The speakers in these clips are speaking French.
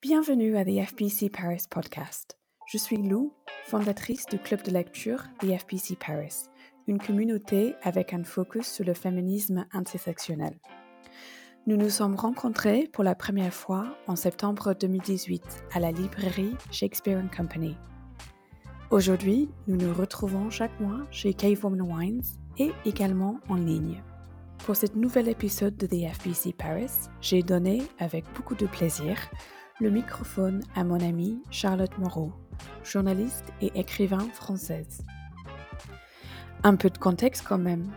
Bienvenue à The FBC Paris podcast. Je suis Lou, fondatrice du club de lecture The FBC Paris, une communauté avec un focus sur le féminisme intersectionnel. Nous nous sommes rencontrés pour la première fois en septembre 2018 à la librairie Shakespeare Company. Aujourd'hui, nous nous retrouvons chaque mois chez Cave Woman Wines et également en ligne. Pour cet nouvel épisode de The FBC Paris, j'ai donné, avec beaucoup de plaisir, le microphone à mon amie Charlotte Moreau, journaliste et écrivain française. Un peu de contexte quand même.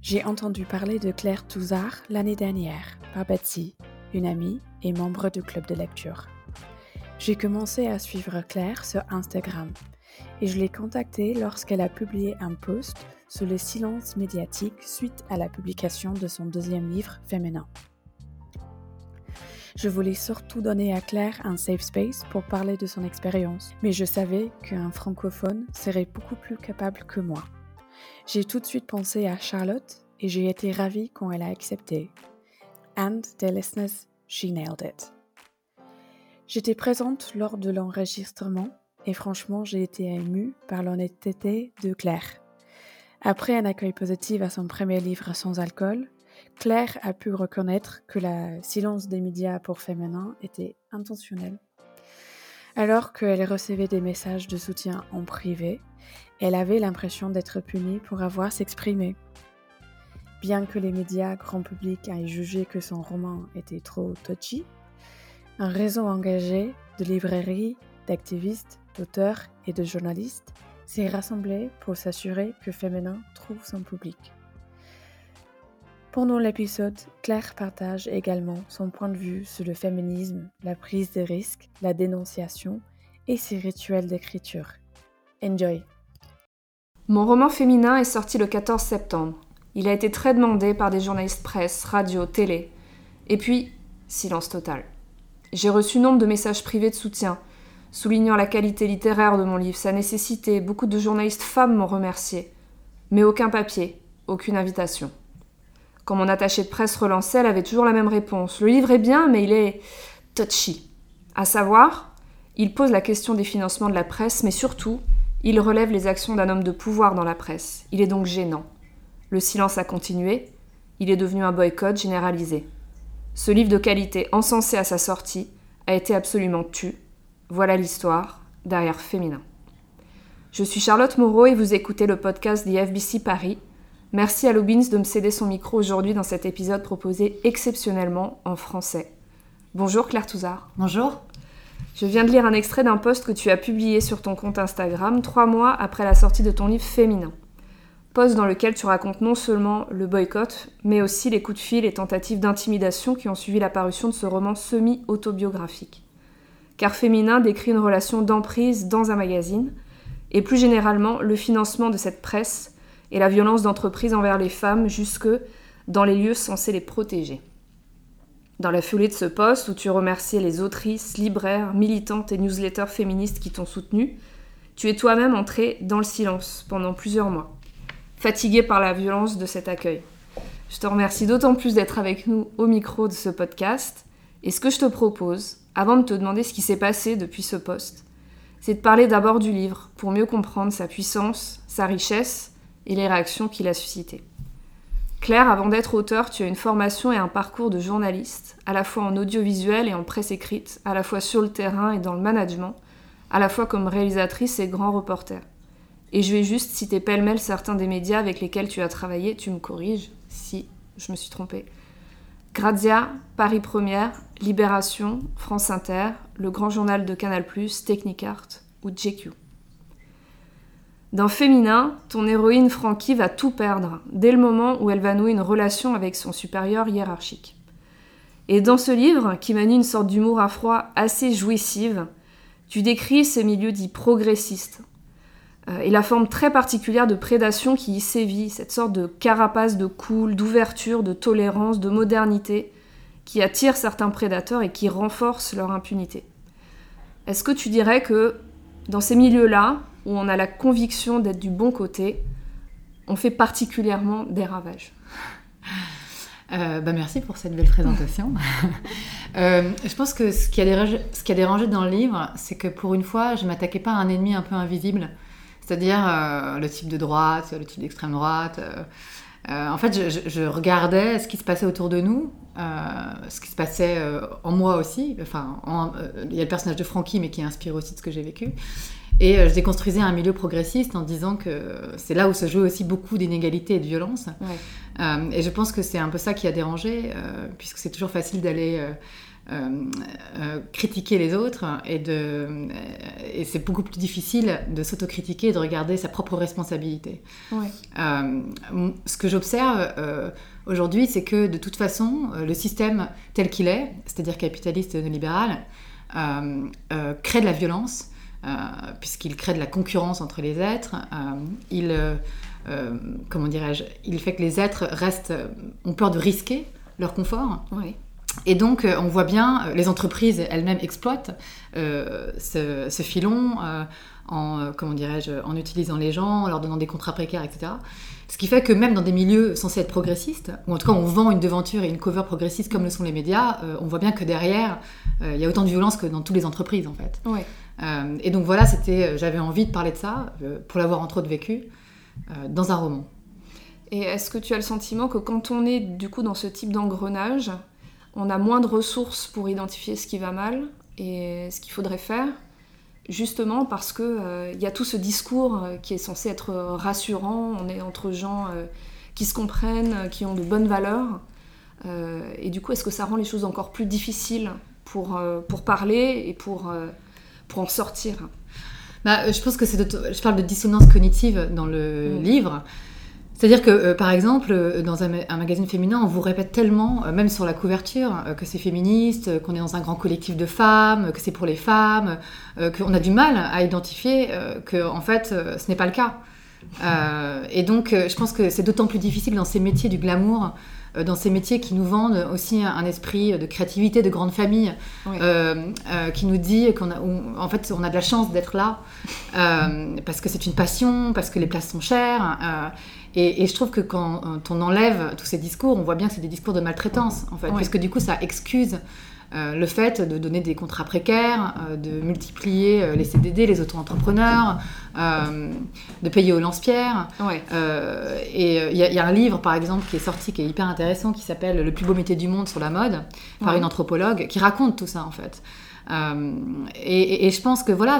J'ai entendu parler de Claire Touzard l'année dernière par Betsy, une amie et membre du club de lecture. J'ai commencé à suivre Claire sur Instagram et je l'ai contactée lorsqu'elle a publié un post sur le silence médiatique suite à la publication de son deuxième livre féminin. Je voulais surtout donner à Claire un safe space pour parler de son expérience, mais je savais qu'un francophone serait beaucoup plus capable que moi. J'ai tout de suite pensé à Charlotte et j'ai été ravie quand elle a accepté. And the listeners, she nailed it. J'étais présente lors de l'enregistrement et franchement j'ai été émue par l'honnêteté de Claire. Après un accueil positif à son premier livre sans alcool, Claire a pu reconnaître que le silence des médias pour féminins était intentionnel. Alors qu'elle recevait des messages de soutien en privé, elle avait l'impression d'être punie pour avoir s'exprimer. Bien que les médias grand public aient jugé que son roman était trop touchy, un réseau engagé de librairies, d'activistes, d'auteurs et de journalistes s'est rassemblé pour s'assurer que Féminin trouve son public. Pendant l'épisode, Claire partage également son point de vue sur le féminisme, la prise de risque, la dénonciation et ses rituels d'écriture. Enjoy! Mon roman féminin est sorti le 14 septembre. Il a été très demandé par des journalistes presse, radio, télé. Et puis, silence total. J'ai reçu nombre de messages privés de soutien, soulignant la qualité littéraire de mon livre, sa nécessité. Beaucoup de journalistes femmes m'ont remercié. Mais aucun papier, aucune invitation. Quand mon attaché de presse relançait, elle avait toujours la même réponse. Le livre est bien, mais il est touchy. À savoir, il pose la question des financements de la presse, mais surtout, il relève les actions d'un homme de pouvoir dans la presse. Il est donc gênant. Le silence a continué. Il est devenu un boycott généralisé. Ce livre de qualité, encensé à sa sortie, a été absolument tu. Voilà l'histoire derrière Féminin. Je suis Charlotte Moreau et vous écoutez le podcast The FBC Paris, Merci à Lobins de me céder son micro aujourd'hui dans cet épisode proposé exceptionnellement en français. Bonjour Claire Touzard. Bonjour. Je viens de lire un extrait d'un post que tu as publié sur ton compte Instagram trois mois après la sortie de ton livre Féminin. Post dans lequel tu racontes non seulement le boycott, mais aussi les coups de fil et tentatives d'intimidation qui ont suivi la parution de ce roman semi-autobiographique. Car Féminin décrit une relation d'emprise dans un magazine, et plus généralement le financement de cette presse et la violence d'entreprise envers les femmes jusque dans les lieux censés les protéger. Dans la foulée de ce poste où tu remerciais les autrices, libraires, militantes et newsletters féministes qui t'ont soutenu, tu es toi-même entré dans le silence pendant plusieurs mois, fatigué par la violence de cet accueil. Je te remercie d'autant plus d'être avec nous au micro de ce podcast. Et ce que je te propose, avant de te demander ce qui s'est passé depuis ce poste, c'est de parler d'abord du livre pour mieux comprendre sa puissance, sa richesse et les réactions qu'il a suscitées. Claire, avant d'être auteur, tu as une formation et un parcours de journaliste, à la fois en audiovisuel et en presse écrite, à la fois sur le terrain et dans le management, à la fois comme réalisatrice et grand reporter. Et je vais juste citer pêle-mêle certains des médias avec lesquels tu as travaillé, tu me corriges si je me suis trompée. Grazia, Paris Première, Libération, France Inter, le grand journal de Canal+, Technicart ou JQ. Dans Féminin, ton héroïne Frankie va tout perdre dès le moment où elle va nouer une relation avec son supérieur hiérarchique. Et dans ce livre, qui manie une sorte d'humour à froid assez jouissive, tu décris ces milieux dits progressistes euh, et la forme très particulière de prédation qui y sévit, cette sorte de carapace de cool, d'ouverture, de tolérance, de modernité qui attire certains prédateurs et qui renforce leur impunité. Est-ce que tu dirais que dans ces milieux-là, où on a la conviction d'être du bon côté, on fait particulièrement des ravages. Euh, bah merci pour cette belle présentation. je pense que ce qui, a dérangé, ce qui a dérangé dans le livre, c'est que pour une fois, je m'attaquais pas à un ennemi un peu invisible, c'est-à-dire le type de droite, le type d'extrême droite. en fait, je, je, regardais ce qui se passait autour de nous, ce qui se passait en moi aussi. Enfin, il y a le personnage de Frankie, mais qui inspire aussi de ce que j'ai vécu. Et euh, je déconstruisais un milieu progressiste en disant que c'est là où se joue aussi beaucoup d'inégalités et de violences. Euh, et je pense que c'est un peu ça qui a dérangé, euh, puisque c'est toujours facile d'aller critiquer les autres et, de, et c'est beaucoup plus difficile de s'autocritiquer et de regarder sa propre responsabilité. ce que j'observe aujourd'hui, c'est que de toute façon, le système tel qu'il est, c'est-à-dire capitaliste et néolibéral, crée de la violence puisqu'il crée de la concurrence entre les êtres. Euh, il, euh, comment dirais-je, il fait que les êtres restent, ont peur de risquer leur confort. Et donc, on voit bien, les entreprises elles-mêmes exploitent ce, filon en, comment dirais-je, en utilisant les gens, en leur donnant des contrats précaires, etc. Ce qui fait que même dans des milieux censés être progressistes, ou en tout cas on vend une devanture et une cover progressiste comme le sont les médias, on voit bien que derrière, il y a autant de violence que dans toutes les entreprises en fait. Euh, et donc voilà, c'était, euh, j'avais envie de parler de ça, euh, pour l'avoir entre autres vécu, dans un roman. Et est-ce que tu as le sentiment que quand on est du coup dans ce type d'engrenage, on a moins de ressources pour identifier ce qui va mal et ce qu'il faudrait faire Justement parce qu'il il y a tout ce discours qui est censé être rassurant, on est entre gens qui se comprennent, qui ont de bonnes valeurs. et du coup, est-ce que ça rend les choses encore plus difficiles pour, pour parler et pour pour en sortir bah, Je pense que c'est. Je parle de dissonance cognitive dans le mm. livre. C'est-à-dire que, euh, par exemple, euh, dans un, magazine féminin, on vous répète tellement, euh, même sur la couverture, que c'est féministe, qu'on est dans un grand collectif de femmes, que c'est pour les femmes, qu'on a du mal à identifier que, en fait, ce n'est pas le cas. et donc, je pense que c'est d'autant plus difficile dans ces métiers du glamour euh, dans ces métiers qui nous vendent aussi un, esprit de créativité, de grande famille, euh, euh, qui nous dit qu'on a, en fait, on a de la chance d'être là parce que c'est une passion, parce que les places sont chères. Et, je trouve que quand on enlève tous ces discours, on voit bien que c'est des discours de maltraitance, en fait, parce que du coup, ça excuse euh, le fait de donner des contrats précaires, euh, de multiplier euh, les CDD, les auto-entrepreneurs, de payer au lance-pierre. et il y, a un livre, par exemple, qui est sorti, qui est hyper intéressant, qui s'appelle Le plus beau métier du monde sur la mode, par une anthropologue, qui raconte tout ça, en fait. Et, je pense que voilà,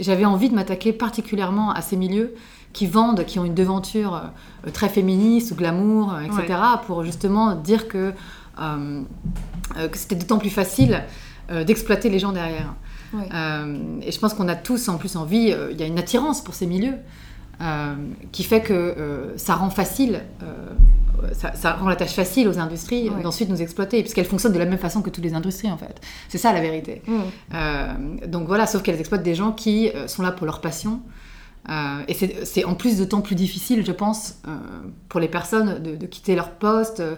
j'avais envie de m'attaquer particulièrement à ces milieux qui vendent, qui ont une devanture très féministe ou glamour, etc., pour justement dire que que c'était d'autant plus facile euh, d'exploiter les gens derrière. et je pense qu'on a tous en plus envie, il y a une attirance pour ces milieux qui fait que ça rend facile ça, rend la tâche facile aux industries d'ensuite nous exploiter, puisqu'elles fonctionnent de la même façon que toutes les industries en fait. C'est ça la vérité. Donc voilà, sauf qu'elles exploitent des gens qui sont là pour leur passion. et c'est en plus d'autant plus difficile, je pense, pour les personnes de, de quitter leur poste, euh,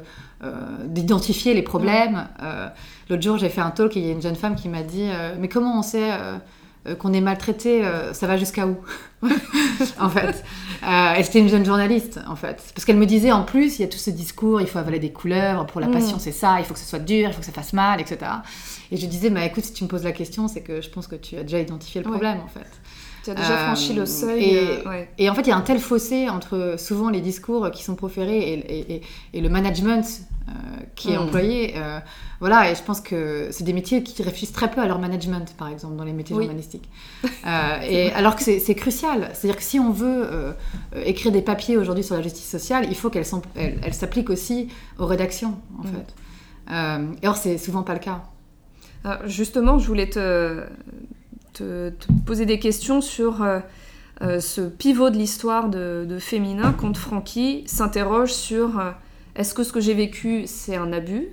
d'identifier les problèmes. Euh, l'autre jour, j'ai fait un talk et il y a une jeune femme qui m'a dit euh, Mais comment on sait qu'on est maltraité, ça va jusqu'à où En fait. et c'était une jeune journaliste, en fait. Parce qu'elle me disait, en plus, il y a tout ce discours, il faut avaler des couleurs, pour la mm. passion, c'est ça, il faut que ce soit dur, il faut que ça fasse mal, etc. Et je disais, bah écoute, si tu me poses la question, c'est que je pense que tu as déjà identifié le problème, en fait. Tu as déjà franchi le seuil. Et, et, en fait, il y a un tel fossé entre souvent les discours qui sont proférés et, et, et le management euh, qui est hmm. employé. Euh, voilà, et je pense que c'est des métiers qui réfléchissent très peu à leur management, par exemple, dans les métiers journalistiques. Euh, et alors que c'est crucial. C'est-à-dire que si on veut écrire des papiers aujourd'hui sur la justice sociale, il faut qu'elle elle, s'applique aussi aux rédactions, en hmm. fait. et or, c'est souvent pas le cas. justement, je voulais te, te, poser des questions sur ce pivot de l'histoire de, de, Féminin quand Francky s'interroge sur est-ce que ce que j'ai vécu, c'est un abus?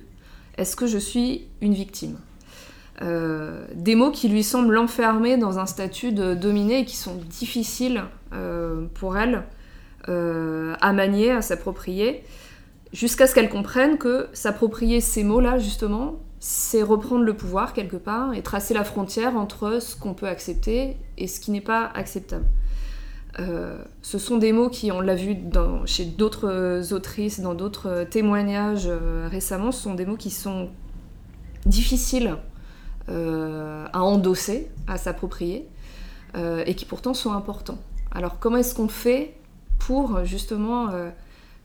Est-ce que je suis une victime? Euh, Des mots qui lui semblent l'enfermer dans un statut de dominé et qui sont difficiles euh, pour elle euh, à manier, à s'approprier, jusqu'à ce qu'elle comprenne que s'approprier ces mots-là, justement, c'est reprendre le pouvoir quelque part et tracer la frontière entre ce qu'on peut accepter et ce qui n'est pas acceptable. Euh, ce sont des mots qui, on l'a vu chez d'autres autrices, dans d'autres témoignages euh, récemment, ce sont des mots qui sont difficiles à endosser, à s'approprier, et qui pourtant sont importants. Alors comment est-ce qu'on fait pour justement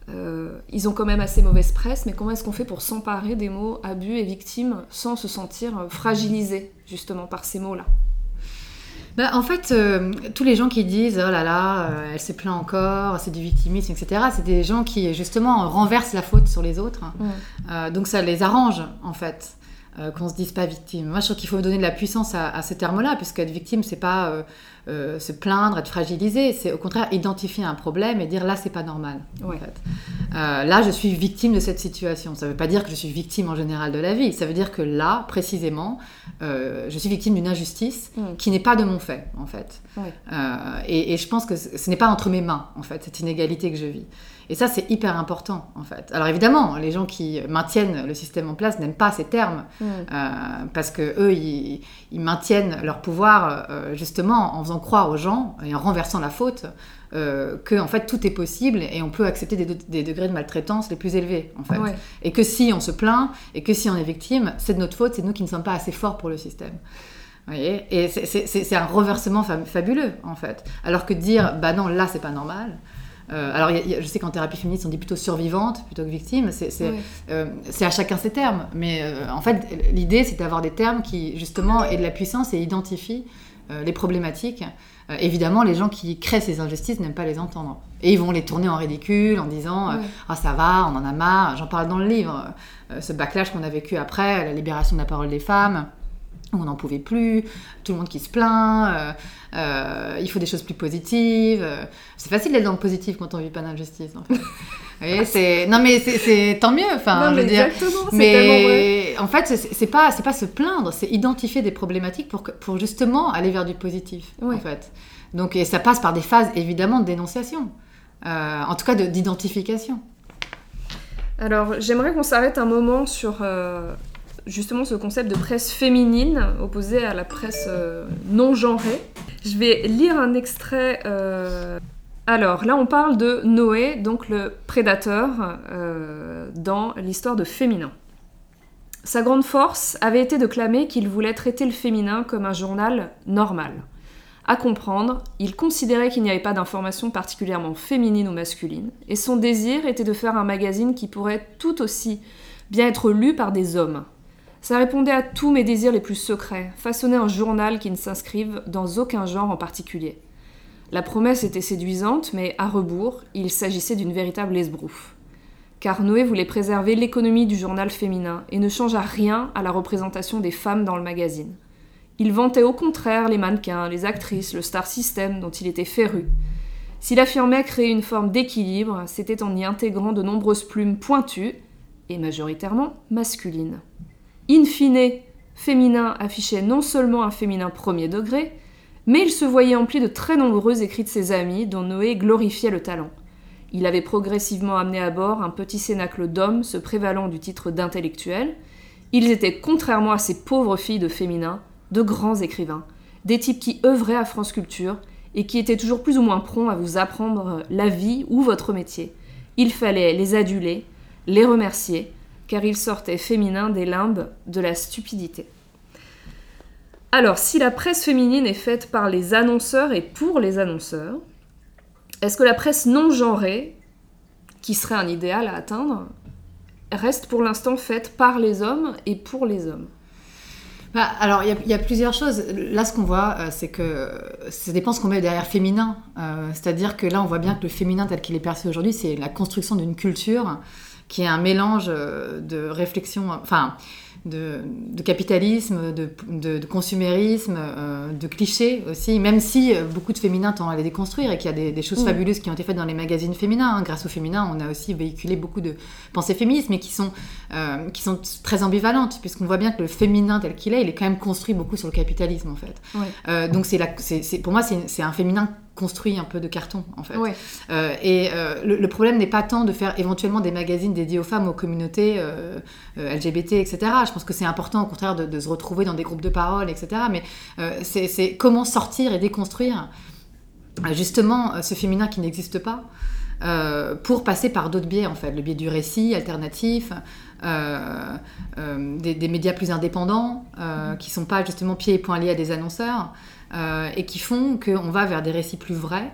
euh, ils ont quand même assez mauvaise presse, mais comment est-ce qu'on fait pour s'emparer des mots abus et victimes sans se sentir euh, fragilisé justement par ces mots-là? Bah, en fait, euh, tous les gens qui disent oh là là, elle se plaint encore, c'est du victimisme, etc., c'est des gens qui justement renversent la faute sur les autres. donc ça les arrange en fait. Qu'on se dise pas victime. Moi, je trouve qu'il faut donner de la puissance à, à ce terme-là, puisque être victime, c'est pas euh, se plaindre, être fragilisé. C'est au contraire identifier un problème et dire là, c'est pas normal. En fait. Euh, là, je suis victime de cette situation. Ça ne veut pas dire que je suis victime en général de la vie. Ça veut dire que là, précisément, euh, je suis victime d'une injustice mm. qui n'est pas de mon fait, en fait. Et, et, je pense que ce n'est pas entre mes mains, en fait, cette inégalité que je vis. Et ça, c'est hyper important, en fait. Alors évidemment, les gens qui maintiennent le système en place n'aiment pas ces termes, mm. euh, parce que eux, ils, maintiennent leur pouvoir euh, justement en faisant croire aux gens et en renversant la faute euh, que en fait tout est possible et on peut accepter des, degrés de maltraitance les plus élevés, en fait. Et que si on se plaint et que si on est victime, c'est de notre faute, c'est nous qui ne sommes pas assez forts pour le système. Voyez? Et c'est un reversement fabuleux, en fait. Alors que dire, bah non, là, c'est pas normal. Euh, alors, je sais qu'en thérapie féministe, on dit plutôt survivante plutôt que victime. C'est euh, à chacun ses termes. Mais euh, en fait, l'idée, c'est d'avoir des termes qui, justement, aient de la puissance et identifient les problématiques. évidemment, les gens qui créent ces injustices n'aiment pas les entendre. Et ils vont les tourner en ridicule en disant Ah, ça va, on en a marre. J'en parle dans le livre. ce backlash qu'on a vécu après la libération de la parole des femmes on n'en pouvait plus, tout le monde qui se plaint, euh, euh, il faut des choses plus positives. c'est facile d'être dans le positif quand on vit pas d'injustice. En fait. c'est non mais c'est tant mieux. Enfin, je veux dire. Mais en fait, c'est pas c'est pas se plaindre, c'est identifier des problématiques pour pour justement aller vers du positif. En fait. Donc et ça passe par des phases évidemment de dénonciation, euh, en tout cas d'identification. Alors, j'aimerais qu'on s'arrête un moment sur justement ce concept de presse féminine opposé à la presse euh, non genrée. Je vais lire un extrait. Euh, alors là, on parle de Noé, donc le prédateur, euh, dans l'histoire de Féminin. Sa grande force avait été de clamer qu'il voulait traiter le féminin comme un journal normal. À comprendre, il considérait qu'il n'y avait pas d'informations particulièrement féminines ou masculines, et son désir était de faire un magazine qui pourrait tout aussi bien être lu par des hommes, ça répondait à tous mes désirs les plus secrets, façonner un journal qui ne s'inscrive dans aucun genre en particulier. La promesse était séduisante, mais à rebours, il s'agissait d'une véritable esbrouffe. Car Noé voulait préserver l'économie du journal féminin et ne changea rien à la représentation des femmes dans le magazine. Il vantait au contraire les mannequins, les actrices, le star system dont il était féru. S'il affirmait créer une forme d'équilibre, c'était en y intégrant de nombreuses plumes pointues, et majoritairement masculines in fine, féminin affichait non seulement un féminin premier degré, mais il se voyait empli de très nombreux écrits de ses amis dont Noé glorifiait le talent. Il avait progressivement amené à bord un petit cénacle d'hommes se prévalant du titre d'intellectuel. Ils étaient, contrairement à ces pauvres filles de féminin, de grands écrivains, des types qui œuvraient à France Culture et qui étaient toujours plus ou moins prompts à vous apprendre la vie ou votre métier. Il fallait les aduler, les remercier, car il sortait féminin des limbes de la stupidité. Alors, si la presse féminine est faite par les annonceurs et pour les annonceurs, est-ce que la presse non genrée, qui serait un idéal à atteindre, reste pour l'instant faite par les hommes et pour les hommes? Bah, alors, il y, a plusieurs choses. Là, ce qu'on voit, euh, c'est que ça dépend ce qu'on met derrière féminin. Euh, c'est-à-dire que là, on voit bien que le féminin tel qu'il est perçu aujourd'hui, c'est la construction d'une culture qui est un mélange euh, de réflexion, enfin, de, capitalisme, de, consumérisme, euh, de clichés aussi, même si euh, beaucoup de féminins tendent à les déconstruire et qu'il y a des, choses fabuleuses qui ont été faites dans les magazines féminins. Hein. Grâce aux féminins, on a aussi véhiculé beaucoup de pensées féministes, mais qui sont, qui sont très ambivalentes, puisqu'on voit bien que le féminin tel qu'il est, il est quand même construit beaucoup sur le capitalisme, en fait. donc, c'est pour moi, c'est un féminin construit un peu de carton en fait. Euh, et euh, le, problème n'est pas tant de faire éventuellement des magazines dédiés aux femmes, aux communautés euh, LGBT, etc. Je pense que c'est important au contraire de, se retrouver dans des groupes de parole, etc. Mais c'est comment sortir et déconstruire justement ce féminin qui n'existe pas. pour passer par d'autres biais en fait, le biais du récit alternatif, des, médias plus indépendants qui sont pas justement pieds et poings liés à des annonceurs et qui font qu'on va vers des récits plus vrais.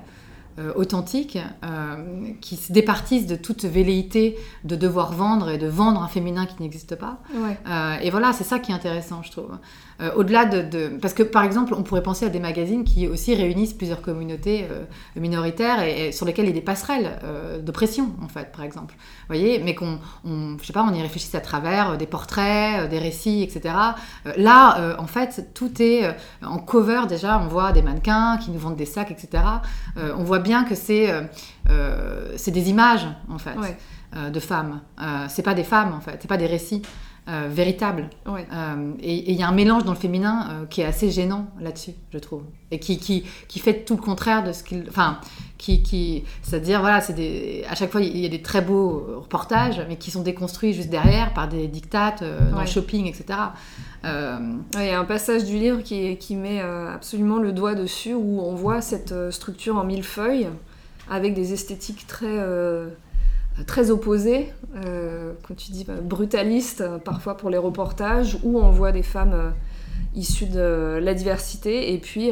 Euh, authentiques, euh, qui se départissent de toute velléité de devoir vendre et de vendre un féminin qui n'existe pas. Euh, et voilà, c'est ça qui est intéressant, je trouve. Au-delà de, Parce que, par exemple, on pourrait penser à des magazines qui aussi réunissent plusieurs communautés minoritaires et, sur lesquelles il y a des passerelles d'oppression, en fait, par exemple. Vous voyez Mais qu'on, je sais pas, on y réfléchisse à travers des portraits, des récits, etc. là, en fait, tout est en cover déjà. On voit des mannequins qui nous vendent des sacs, etc. on voit bien que c'est euh, euh, c'est des images, en fait, euh, de femmes. c'est pas des femmes, en fait, c'est pas des récits. Véritables. et il y a un mélange dans le féminin qui est assez gênant là-dessus, je trouve. Et qui, qui, qui, fait tout le contraire de ce qu'il. Enfin, qui. qui C'est-à-dire, voilà, c'est des, à chaque fois, il y a des très beaux reportages, mais qui sont déconstruits juste derrière par des dictates dans le shopping, etc. Il y a un passage du livre qui, qui met euh, absolument le doigt dessus où on voit cette euh, structure en mille feuilles avec des esthétiques très, euh, très opposées, quand tu dis bah, brutalistes parfois pour les reportages, où on voit des femmes issues de la diversité et puis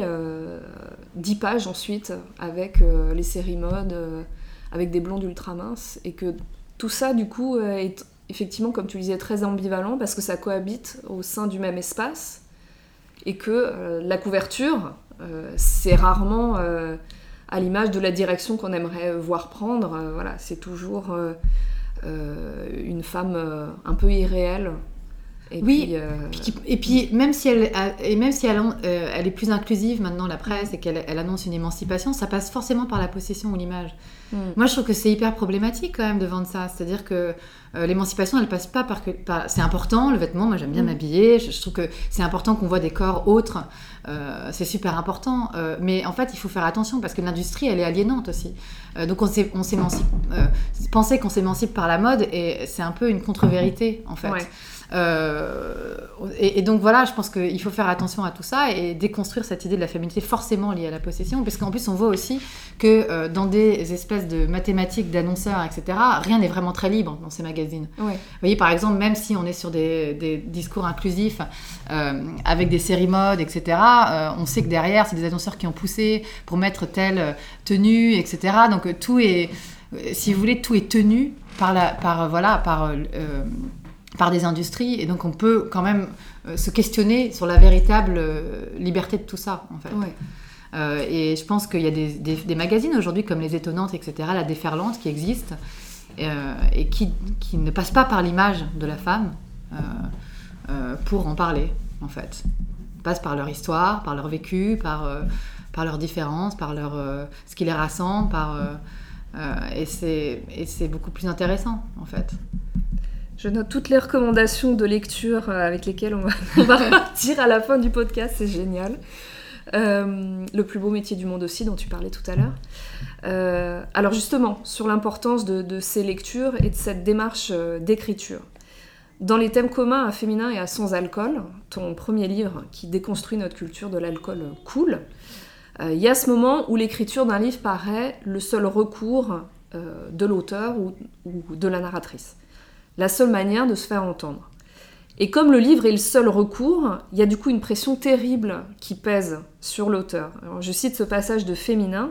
dix pages ensuite avec les séries mode, avec des blondes ultra minces et que tout ça du coup est effectivement, comme tu disais, très ambivalent parce que ça cohabite au sein du même espace et que euh, la couverture, euh, c'est rarement euh, à l'image de la direction qu'on aimerait voir prendre. voilà, c'est toujours une femme un peu irréelle. Et oui, puis, et puis même si elle, et même si elle, elle, est plus inclusive maintenant la presse et qu'elle elle annonce une émancipation, ça passe forcément par la possession ou l'image. Mm. Moi, je trouve que c'est hyper problématique quand même de vendre ça. C'est-à-dire que euh, l'émancipation, elle passe pas par que. c'est important, le vêtement, moi j'aime bien mm. m'habiller. Je, trouve que c'est important qu'on voit des corps autres. Euh, c'est super important. Euh, mais en fait, il faut faire attention parce que l'industrie, elle est aliénante aussi. donc on s'émancipe. penser qu'on s'émancipe par la mode, et c'est un peu une contre-vérité en fait. Euh, et, donc voilà, je pense qu'il faut faire attention à tout ça et déconstruire cette idée de la féminité forcément liée à la possession, parce qu'en plus on voit aussi que euh, dans des espèces de mathématiques d'annonceurs, etc., rien n'est vraiment très libre dans ces magazines. Vous voyez, par exemple, même si on est sur des, discours inclusifs, euh, avec des séries mode, etc., on sait que derrière, c'est des annonceurs qui ont poussé pour mettre telle tenue, etc. Donc tout est, si vous voulez, tout est tenu par la, par voilà, par par des industries. Et donc on peut quand même euh, se questionner sur la véritable euh, liberté de tout ça, en fait. Euh, et je pense qu'il y a des, magazines aujourd'hui comme Les Étonnantes, etc., La Déferlante, qui existent et qui, qui, ne passent pas par l'image de la femme pour en parler, en fait. Ils passent par leur histoire, par leur vécu, par, par leurs différences, par leur, ce qui les rassemble, par... et c'est beaucoup plus intéressant, en fait. Je note toutes les recommandations de lecture euh, avec lesquelles on va, partir à la fin du podcast, c'est génial. Euh, le plus beau métier du monde aussi, dont tu parlais tout à l'heure. Euh, alors justement, sur l'importance de, ces lectures et de cette démarche d'écriture. Dans les thèmes communs à féminin et à sans alcool, ton premier livre qui déconstruit notre culture de l'alcool cool, il y a ce moment où l'écriture d'un livre paraît le seul recours de l'auteur ou de la narratrice la seule manière de se faire entendre. Et comme le livre est le seul recours, il y a du coup une pression terrible qui pèse sur l'auteur. Je cite ce passage de Féminin,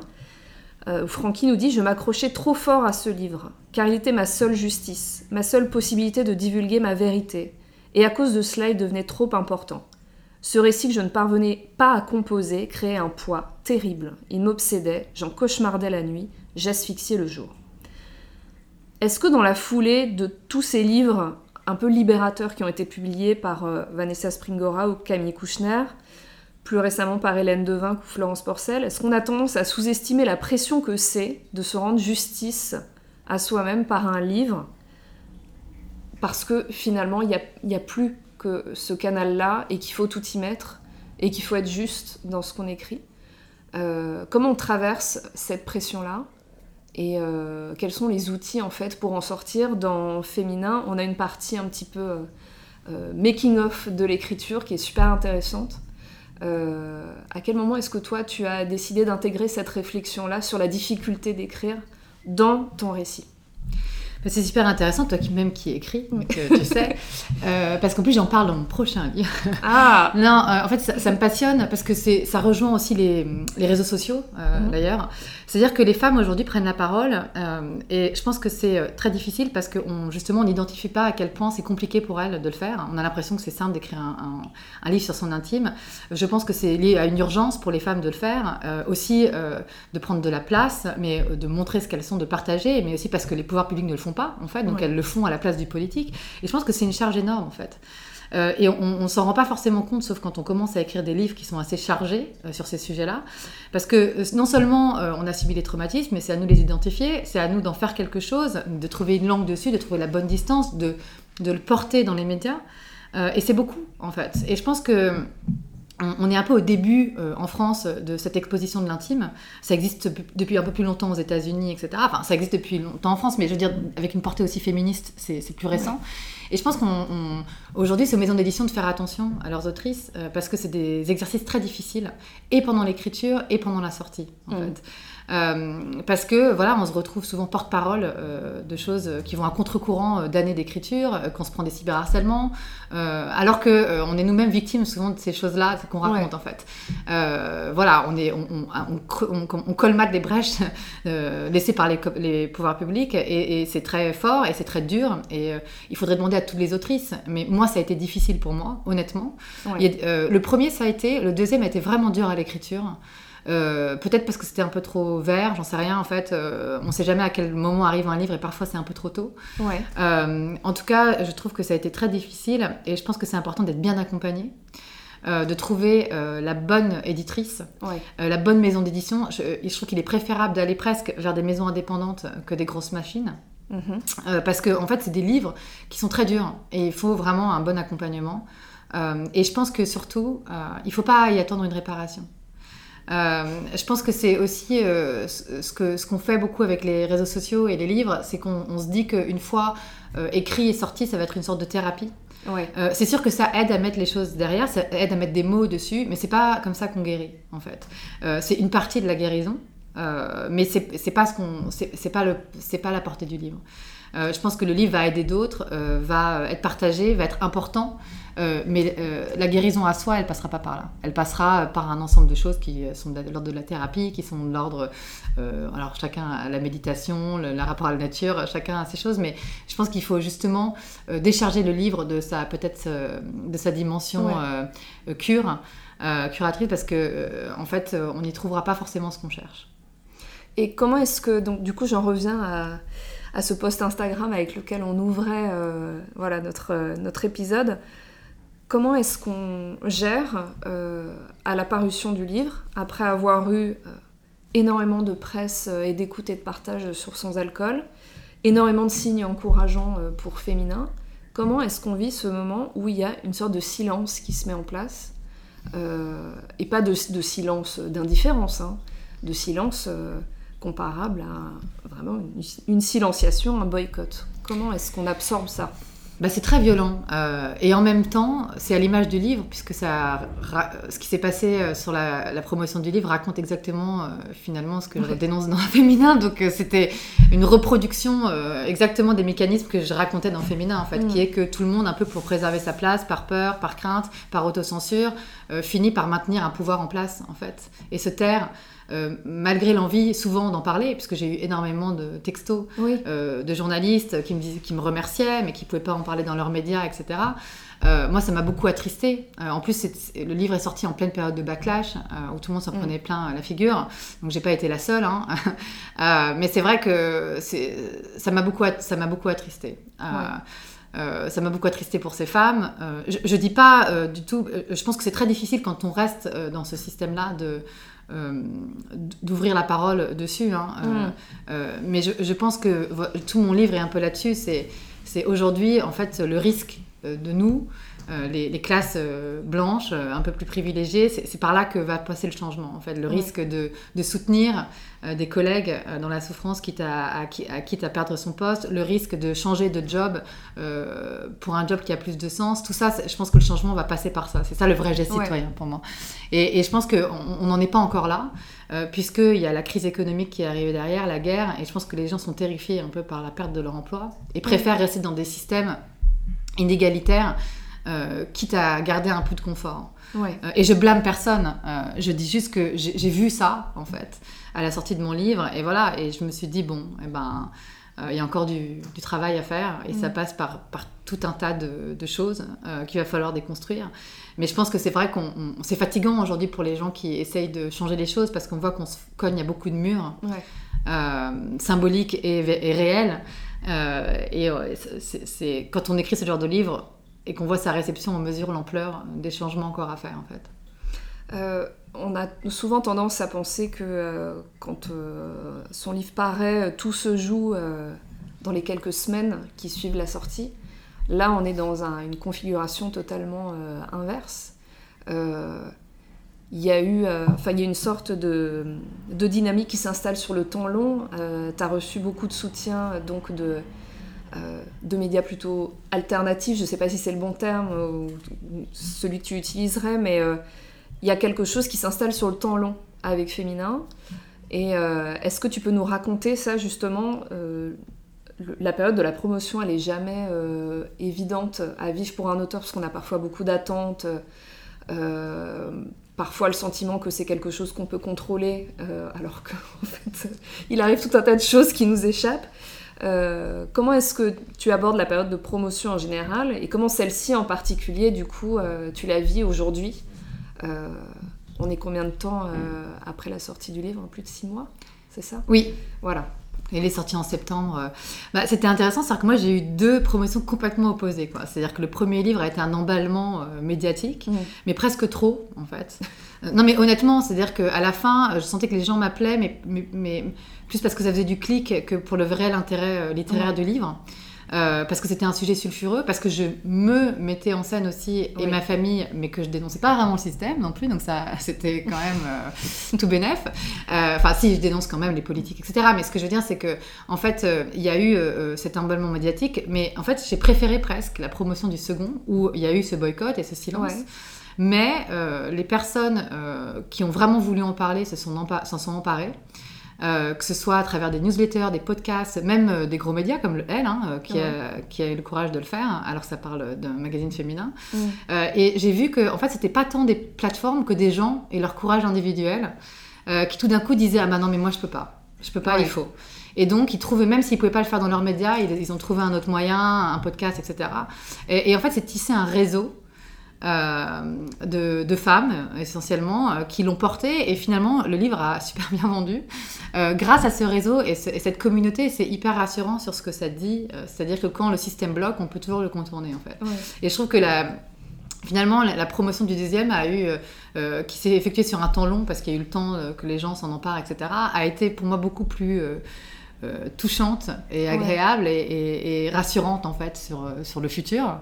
euh, où Francky nous dit Je m'accrochais trop fort à ce livre, car il était ma seule justice, ma seule possibilité de divulguer ma vérité, et à cause de cela, il devenait trop important. Ce récit que je ne parvenais pas à composer créait un poids terrible. Il m'obsédait, j'en cauchemardais la nuit, j'asphyxiais le jour. Est-ce que dans la foulée de tous ces livres un peu libérateurs qui ont été publiés par euh, Vanessa Springora ou Camille Kouchner, plus récemment par Hélène Devin ou Florence Porcel, est-ce qu'on a tendance à sous-estimer la pression que c'est de se rendre justice à soi-même par un livre Parce que finalement, il n'y a, plus que ce canal-là et qu'il faut tout y mettre et qu'il faut être juste dans ce qu'on écrit? Euh, comment on traverse cette pression-là? Et euh, quels sont les outils en fait pour en sortir Dans Féminin, on a une partie un petit peu euh, euh, making of de l'écriture qui est super intéressante. à quel moment est-ce que toi tu as décidé d'intégrer cette réflexion-là sur la difficulté d'écrire dans ton récit? C'est super intéressant, toi qui même qui écris, que tu sais, euh, parce qu'en plus j'en parle dans mon prochain livre. Ah Non, euh, en fait ça, me passionne parce que c'est ça rejoint aussi les, les réseaux sociaux euh, mhm. d'ailleurs. C'est-à-dire que les femmes aujourd'hui prennent la parole et je pense que c'est très difficile parce que on, justement on n'identifie pas à quel point c'est compliqué pour elles de le faire. On a l'impression que c'est simple d'écrire un, un, livre sur son intime. Je pense que c'est lié à une urgence pour les femmes de le faire, aussi de prendre de la place, mais de montrer ce qu'elles sont, de partager, mais aussi parce que les pouvoirs publics ne le font pas, en fait, donc elles le font à la place du politique. Et je pense que c'est une charge énorme, en fait. Euh, et on, ne s'en rend pas forcément compte, sauf quand on commence à écrire des livres qui sont assez chargés euh, sur ces sujets-là. Parce que euh, non seulement on a subi les traumatismes, mais c'est à nous de les identifier, c'est à nous d'en faire quelque chose, de trouver une langue dessus, de trouver la bonne distance, de, de le porter dans les médias. et c'est beaucoup, en fait. Et je pense que on est un peu au début euh, en France de cette exposition de l'intime. Ça existe depuis un peu plus longtemps aux États-Unis, etc. Enfin, ça existe depuis longtemps en France, mais je veux dire, avec une portée aussi féministe, c'est plus récent. Et je pense qu'aujourd'hui, c'est aux maisons d'édition de faire attention à leurs autrices, euh, parce que c'est des exercices très difficiles, et pendant l'écriture, et pendant la sortie, en mm. fait. Euh, parce que voilà, on se retrouve souvent porte-parole euh, de choses qui vont à contre-courant euh, d'années d'écriture, qu'on se prend des cyberharcèlements, alors que on est nous-mêmes victimes souvent de ces choses-là qu'on raconte en fait. voilà, on est, on, on, on, colmate des brèches laissées par les, les, pouvoirs publics et, c'est très fort et c'est très dur et il faudrait demander à toutes les autrices. Mais moi, ça a été difficile pour moi, honnêtement. le premier, ça a été, le deuxième a été vraiment dur à l'écriture. Euh, peut-être parce que c'était un peu trop vert, j'en sais rien en fait. Euh, on sait jamais à quel moment arrive un livre et parfois c'est un peu trop tôt. Euh, en tout cas, je trouve que ça a été très difficile et je pense que c'est important d'être bien accompagné. de trouver la bonne éditrice, la bonne maison d'édition. Je, je, trouve qu'il est préférable d'aller presque vers des maisons indépendantes que des grosses machines. Mhm. parce que en fait, c'est des livres qui sont très durs et il faut vraiment un bon accompagnement. et je pense que surtout, il ne faut pas y attendre une réparation. Euh, je pense que c'est aussi euh, ce qu'on ce qu'on fait beaucoup avec les réseaux sociaux et les livres, c'est qu'on se dit qu'une fois euh, écrit et sorti, ça va être une sorte de thérapie. Ouais. c'est sûr que ça aide à mettre les choses derrière, ça aide à mettre des mots dessus, mais c'est pas comme ça qu'on guérit en fait. c'est une partie de la guérison, mais c'est pas ce qu'on, c'est pas le, c'est pas la portée du livre. Je pense que le livre va aider d'autres, va être partagé, va être important. Euh, mais euh, la guérison à soi, elle passera pas par là. Elle passera par un ensemble de choses qui sont de l'ordre de la thérapie, qui sont de l'ordre. Euh, alors chacun a la méditation, le, rapport à la nature, chacun a ses choses, mais je pense qu'il faut justement décharger le livre de sa peut-être de sa dimension cure, curatrice, parce que en fait, on n'y trouvera pas forcément ce qu'on cherche. Et comment est-ce que donc du coup j'en reviens à à ce post Instagram avec lequel on ouvrait voilà, notre, notre épisode. Comment est-ce qu'on gère euh, à la parution du livre, après avoir eu euh, énormément de presse euh, et d'écoute et de partage sur Sans Alcool, énormément de signes encourageants pour Féminin, comment est-ce qu'on vit ce moment où il y a une sorte de silence qui se met en place Et pas de, silence d'indifférence, hein, de silence comparable à vraiment une silenciation, un boycott. Comment est-ce qu'on absorbe ça? Bah, c'est très violent. Euh, et en même temps, c'est à l'image du livre, puisque ça, ce qui s'est passé euh, sur la, promotion du livre raconte exactement, euh, finalement, ce que je dénonce dans Féminin. Donc, c'était une reproduction exactement des mécanismes que je racontais dans Féminin, en fait, qui mm. est que tout le monde, un peu pour préserver sa place, par peur, par crainte, par autocensure, finit par maintenir un pouvoir en place, en fait, et se taire. Euh, malgré l'envie souvent d'en parler, puisque j'ai eu énormément de textos euh, de journalistes qui me, disaient, qui me remerciaient, mais qui ne pouvaient pas en parler dans leurs médias, etc. Euh, moi, ça m'a beaucoup attristé. en plus, le livre est sorti en pleine période de backlash, où tout le monde s'en mm. prenait plein la figure. Donc, j'ai pas été la seule. Hein. mais c'est vrai que ça m'a beaucoup, ça beaucoup attristé. ça m'a beaucoup attristé pour ces femmes. je, je dis pas du tout. je pense que c'est très difficile quand on reste dans ce système-là de euh, d'ouvrir la parole dessus. Hein, euh, mm. euh, mais je, pense que tout mon livre est un peu là-dessus. C'est, c'est aujourd'hui, en fait, le risque de nous, euh, les, classes euh, blanches, euh, un peu plus privilégiées, c'est par là que va passer le changement. En fait, le risque de, soutenir des collègues dans la souffrance quitte à, quitte à perdre son poste, le risque de changer de job pour un job qui a plus de sens, tout ça, je pense que le changement va passer par ça. C'est ça le vrai geste citoyen pour moi. Et, je pense qu'on n'en est pas encore là. puisqu'il y a la crise économique qui est arrivée derrière, la guerre, et je pense que les gens sont terrifiés un peu par la perte de leur emploi et préfèrent rester dans des systèmes inégalitaires euh, quitte à garder un peu de confort. Euh, et je blâme personne. Euh, je dis juste que j'ai vu ça, en fait, à la sortie de mon livre. Et voilà, et je me suis dit, bon, eh ben, il y a encore du, travail à faire. Et ça mm. passe par, par, tout un tas de, choses qu'il va falloir déconstruire. Mais je pense que c'est vrai qu'on c'est fatigant aujourd'hui pour les gens qui essayent de changer les choses parce qu'on voit qu'on se cogne à beaucoup de murs symboliques et, et réels. et c'est quand on écrit ce genre de livre, et qu'on voit sa réception, on mesure l'ampleur des changements encore à faire en fait. Euh, on a souvent tendance à penser que euh, quand euh, son livre paraît, tout se joue dans les quelques semaines qui suivent la sortie. Là, on est dans une configuration totalement inverse. Il y, a eu, enfin, y a une sorte de, de dynamique qui s'installe sur le temps long. tu as reçu beaucoup de soutien donc de, euh, de médias plutôt alternatifs, je ne sais pas si c'est le bon terme ou, celui que tu utiliserais, mais euh, il y a quelque chose qui s'installe sur le temps long avec Féminin. Et euh, est-ce que tu peux nous raconter ça justement La période de la promotion, elle est jamais évidente à vivre pour un auteur parce qu'on a parfois beaucoup d'attentes. parfois le sentiment que c'est quelque chose qu'on peut contrôler, alors qu'en fait, il arrive tout un tas de choses qui nous échappent. Euh, comment est-ce que tu abordes la période de promotion en général et comment celle-ci en particulier, du coup, euh, tu la vis aujourd'hui euh, On est combien de temps après la sortie du livre? Plus de six mois C'est ça? Oui. Voilà. Il est sorti en septembre. Bah, c'était intéressant, c'est-à-dire que moi j'ai eu deux promotions complètement opposées. C'est-à-dire que le premier livre a été un emballement médiatique, mmh. mais presque trop en fait. non mais honnêtement, c'est-à-dire qu'à la fin, je sentais que les gens m'appelaient, mais, mais plus parce que ça faisait du clic que pour le vrai intérêt euh, littéraire du livre. Euh, parce que c'était un sujet sulfureux, parce que je me mettais en scène aussi et ma famille, mais que je dénonçais pas vraiment le système non plus, donc ça c'était quand même euh, tout bénef. Enfin, si je dénonce quand même les politiques, etc. Mais ce que je veux dire, c'est que en fait, il y a eu cet emballement médiatique, mais en fait, j'ai préféré presque la promotion du second, où il y a eu ce boycott et ce silence. Mais les personnes qui ont vraiment voulu en parler s'en sont emparées. Euh, que ce soit à travers des newsletters, des podcasts, même euh, des gros médias comme le Elle, hein, euh, qui, a, qui, a, eu le courage de le faire, alors ça parle d'un magazine féminin. Mm. et j'ai vu que, en fait, c'était pas tant des plateformes que des gens et leur courage individuel qui tout d'un coup disaient Ah bah non, mais moi je peux pas, je peux pas, il faut. Et donc, ils trouvaient, même s'ils pouvaient pas le faire dans leurs médias, ils, ont trouvé un autre moyen, un podcast, etc. Et, et en fait, c'est tisser un réseau euh, de, femmes essentiellement euh, qui l'ont porté. Et finalement le livre a super bien vendu. Euh, grâce à ce réseau et, cette communauté c'est hyper rassurant sur ce que ça dit. C'est à dire que quand le système bloque on peut toujours le contourner en fait. Et je trouve que la, finalement la, promotion du deuxième a eu qui s'est effectuée sur un temps long parce qu'il y a eu le temps que les gens s'en emparent etc a été pour moi beaucoup plus euh, touchante et agréable et, rassurante en fait sur, euh, sur le futur.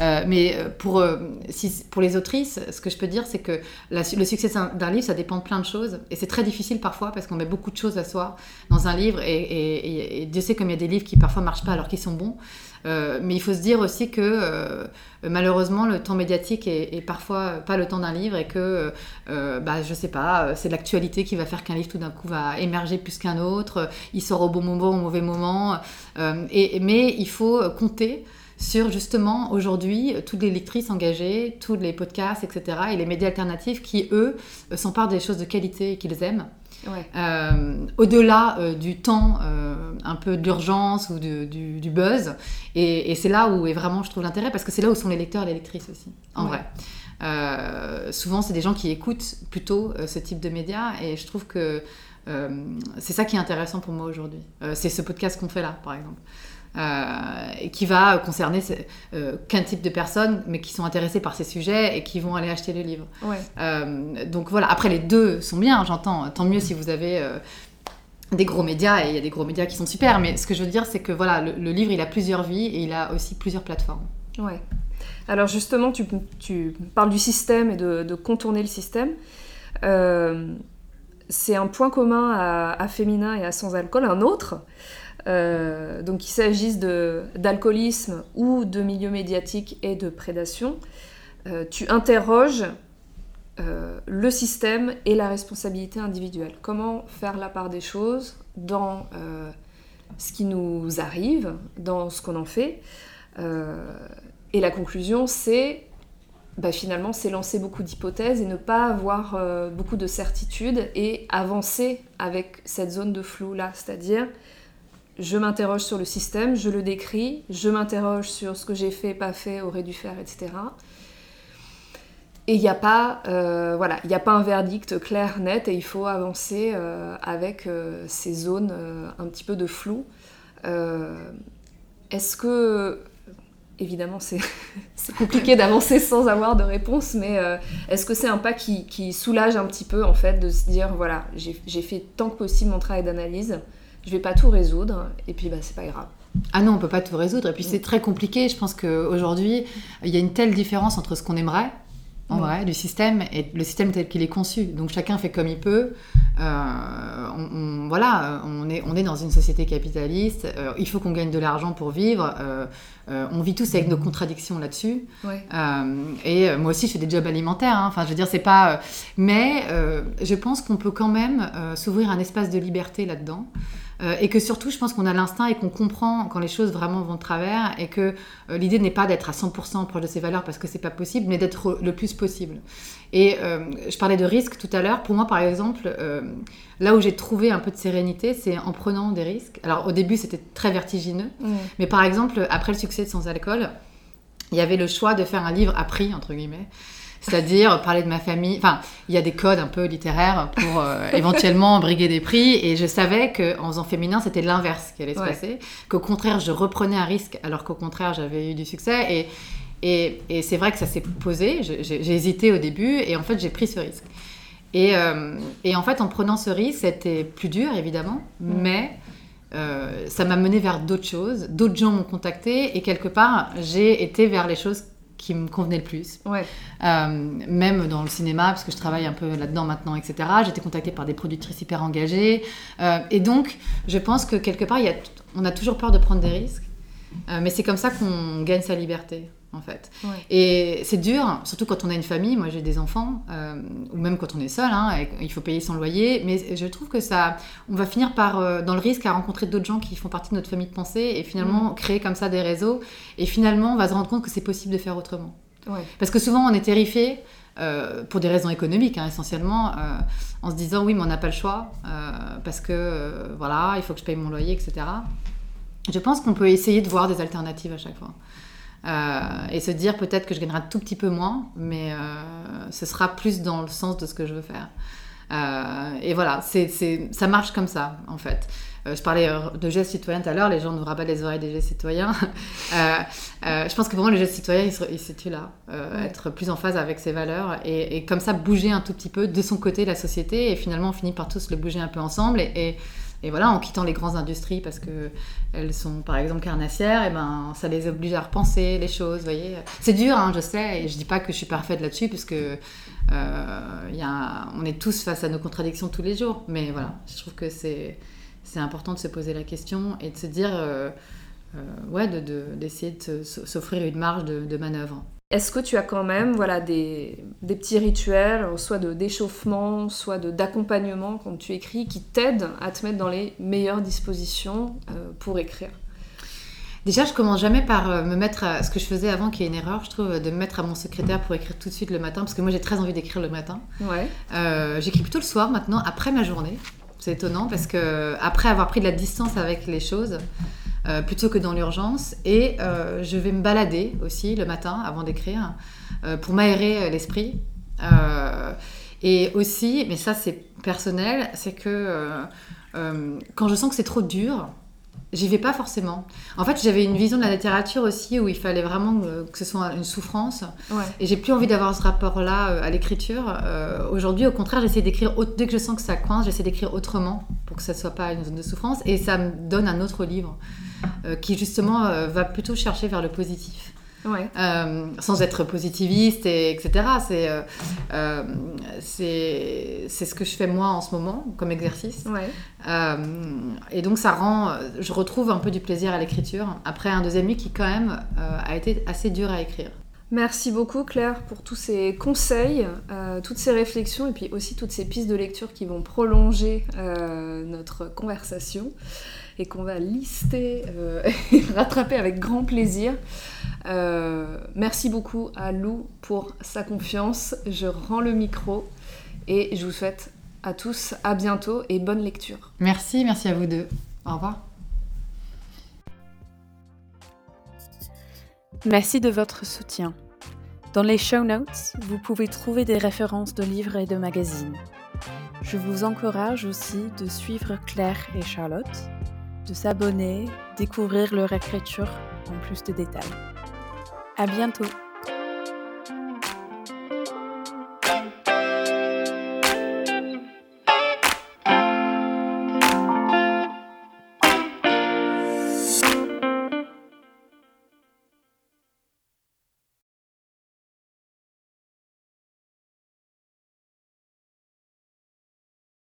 Euh, mais pour, si, pour les autrices, ce que je peux dire, c'est que le succès d'un livre, ça dépend de plein de choses. Et c'est très difficile parfois parce qu'on met beaucoup de choses à soi dans un livre. Et, et Dieu sait comme il y a des livres qui parfois marchent pas alors qu'ils sont bons. Euh, mais il faut se dire aussi que euh, malheureusement le temps médiatique est, parfois pas le temps d'un livre et que, euh, bah, je sais pas, c'est l'actualité qui va faire qu'un livre tout d'un coup va émerger plus qu'un autre, il sort au bon moment, au mauvais moment. Et, mais il faut compter sur justement aujourd'hui toutes les lectrices engagées, tous les podcasts, etc. et les médias alternatifs qui, eux, s'emparent des choses de qualité et qu'ils aiment. Euh, au-delà euh, du temps euh, un peu d'urgence ou du, buzz. Et, c'est là où est vraiment, je trouve, l'intérêt, parce que c'est là où sont les lecteurs et les lectrices aussi, en vrai. souvent, c'est des gens qui écoutent plutôt ce type de médias, et je trouve que c'est ça qui est intéressant pour moi aujourd'hui. c'est ce podcast qu'on fait là, par exemple. Euh, qui va concerner euh, qu'un type de personnes, mais qui sont intéressées par ces sujets et qui vont aller acheter le livre. Euh, donc voilà, après les deux sont bien, j'entends. Tant mieux si vous avez des gros médias, et il y a des gros médias qui sont super, mais ce que je veux dire, c'est que voilà, le, livre, il a plusieurs vies et il a aussi plusieurs plateformes. Ouais. Alors justement, tu, tu, parles du système et de, contourner le système. Euh, c'est un point commun à, Féminin et à Sans Alcool, un autre. Euh, donc qu'il s'agisse d'alcoolisme ou de milieu médiatique et de prédation, euh, tu interroges le système et la responsabilité individuelle. Comment faire la part des choses dans ce qui nous arrive, dans ce qu'on en fait. Et la conclusion, c'est bah, finalement, c'est lancer beaucoup d'hypothèses et ne pas avoir euh, beaucoup de certitudes et avancer avec cette zone de flou-là. C'est-à-dire, je m'interroge sur le système, je le décris, je m'interroge sur ce que j'ai fait, pas fait, aurait dû faire, etc. Et il n'y a pas, euh, voilà, il a pas un verdict clair, net, et il faut avancer euh, avec ces zones un petit peu de flou. Est-ce que évidemment, c'est compliqué d'avancer sans avoir de réponse, mais euh, est-ce que c'est un pas qui, soulage un petit peu, en fait, de se dire, voilà, j'ai fait tant que possible mon travail d'analyse, je vais pas tout résoudre, et puis bah, c'est pas grave. Ah non, on peut pas tout résoudre, et puis c'est très compliqué. Je pense qu'aujourd'hui, il y a une telle différence entre ce qu'on aimerait en vrai, du système et le système tel qu'il est conçu. Donc chacun fait comme il peut. Euh, on, voilà, on est, on est dans une société capitaliste. Euh, il faut qu'on gagne de l'argent pour vivre. Euh, on vit tous avec nos contradictions là-dessus. et moi aussi, je fais des jobs alimentaires. Hein. Enfin, je veux dire, c'est pas. mais je pense qu'on peut quand même s'ouvrir un espace de liberté là-dedans. Euh, et que surtout, je pense qu'on a l'instinct et qu'on comprend quand les choses vraiment vont de travers et que euh, l'idée n'est pas d'être à 100% proche de ses valeurs parce que c'est pas possible, mais d'être le plus possible. Et euh, je parlais de risques tout à l'heure. Pour moi, par exemple, là où j'ai trouvé un peu de sérénité, c'est en prenant des risques. Alors au début, c'était très vertigineux, mmh. mais par exemple, après le succès de Sans Alcool, il y avait le choix de faire un livre à prix, entre guillemets c'est-à-dire parler de ma famille. Enfin, il y a des codes un peu littéraires pour euh, éventuellement briguer des prix, et je savais qu'en faisant féminin, c'était l'inverse qui allait se passer, qu'au contraire, je reprenais un risque, alors qu'au contraire, j'avais eu du succès, et, et, et c'est vrai que ça s'est posé, j'ai hésité au début, et en fait, j'ai pris ce risque. Et, euh, et, en fait, en prenant ce risque, c'était plus dur, évidemment, mm. mais... Euh, ça m'a mené vers d'autres choses, d'autres gens m'ont contacté et quelque part j'ai été vers les choses qui me convenait le plus. Ouais. Euh, même dans le cinéma, parce que je travaille un peu là-dedans maintenant, etc. J'étais contactée par des productrices hyper engagées. Euh, et donc, je pense que quelque part, il y a, on a toujours peur de prendre des risques. Euh, mais c'est comme ça qu'on gagne sa liberté en fait. Et c'est dur, surtout quand on a une famille. Moi, j'ai des enfants, euh, ou même quand on est seul, hein, il faut payer son loyer. Mais je trouve que ça, on va finir par, euh, dans le risque, à rencontrer d'autres gens qui font partie de notre famille de pensée et finalement créer comme ça des réseaux. Et finalement, on va se rendre compte que c'est possible de faire autrement. Parce que souvent, on est terrifié. Euh, pour des raisons économiques hein, essentiellement, en se disant oui mais on n'a pas le choix parce que voilà il faut que je paye mon loyer etc. Je pense qu'on peut essayer de voir des alternatives à chaque fois. Euh, et se dire peut-être que je gagnerai un tout petit peu moins, mais euh, ce sera plus dans le sens de ce que je veux faire. Euh, et voilà, c'est, ça marche comme ça, en fait. je parlais de gestes citoyens tout à l'heure, les gens nous rabattent les oreilles des gestes citoyens. je pense que pour moi, le geste citoyen, il, se, situe là. Être plus en phase avec ses valeurs et, et, comme ça bouger un tout petit peu de son côté la société. Et finalement, on finit par tous le bouger un peu ensemble. Et voilà, en quittant les grandes industries parce que elles sont par exemple carnassières, et ben ça les oblige à repenser les choses, voyez. C'est dur, hein, je sais, et je dis pas que je suis parfaite là-dessus puisque euh, y a, on est tous face à nos contradictions tous les jours. Mais voilà, je trouve que c'est c'est important de se poser la question et de se dire, euh, euh, d'essayer de, s'offrir une marge de manœuvre. Est-ce que tu as quand même voilà, des, petits rituels, soit de d'échauffement, soit d'accompagnement quand tu écris, qui t'aident à te mettre dans les meilleures dispositions euh, pour écrire? Déjà, je commence jamais par euh, me mettre à ce que je faisais avant, qui est une erreur, je trouve, de me mettre à mon secrétaire pour écrire tout de suite le matin, parce que moi j'ai très envie d'écrire le matin. Ouais. Euh, j'écris plutôt le soir maintenant, après ma journée. C'est étonnant parce que après avoir pris de la distance avec les choses, euh, plutôt que dans l'urgence. Et euh, je vais me balader aussi le matin avant d'écrire euh, pour m'aérer l'esprit. et aussi, mais ça c'est personnel, c'est que quand je sens que c'est trop dur, j'y vais pas forcément. En fait, j'avais une vision de la littérature aussi où il fallait vraiment que ce soit une souffrance. Et j'ai plus envie d'avoir ce rapport-là à l'écriture. Aujourd'hui, au contraire, j'essaie d'écrire dès que je sens que ça coince, j'essaie d'écrire autrement pour que ça soit pas une zone de souffrance. Et ça me donne un autre livre. Euh, qui justement euh, va plutôt chercher vers le positif. sans être positiviste, et, etc. C'est c'est ce que je fais moi en ce moment comme exercice. et donc ça rend, je retrouve un peu du plaisir à l'écriture après un deuxième livre qui quand même a été assez dur à écrire. Merci beaucoup Claire pour tous ces conseils, euh, toutes ces réflexions et puis aussi toutes ces pistes de lecture qui vont prolonger euh, notre conversation et qu'on va lister euh, et rattraper avec grand plaisir. merci beaucoup à Lou pour sa confiance. Je rends le micro et je vous souhaite à tous à bientôt et bonne lecture. Merci, merci à vous deux. Au revoir. Merci de votre soutien. Dans les show notes, vous pouvez trouver des références de livres et de magazines. Je vous encourage aussi de suivre Claire et Charlotte, de s'abonner, découvrir leur écriture en plus de détails. À bientôt!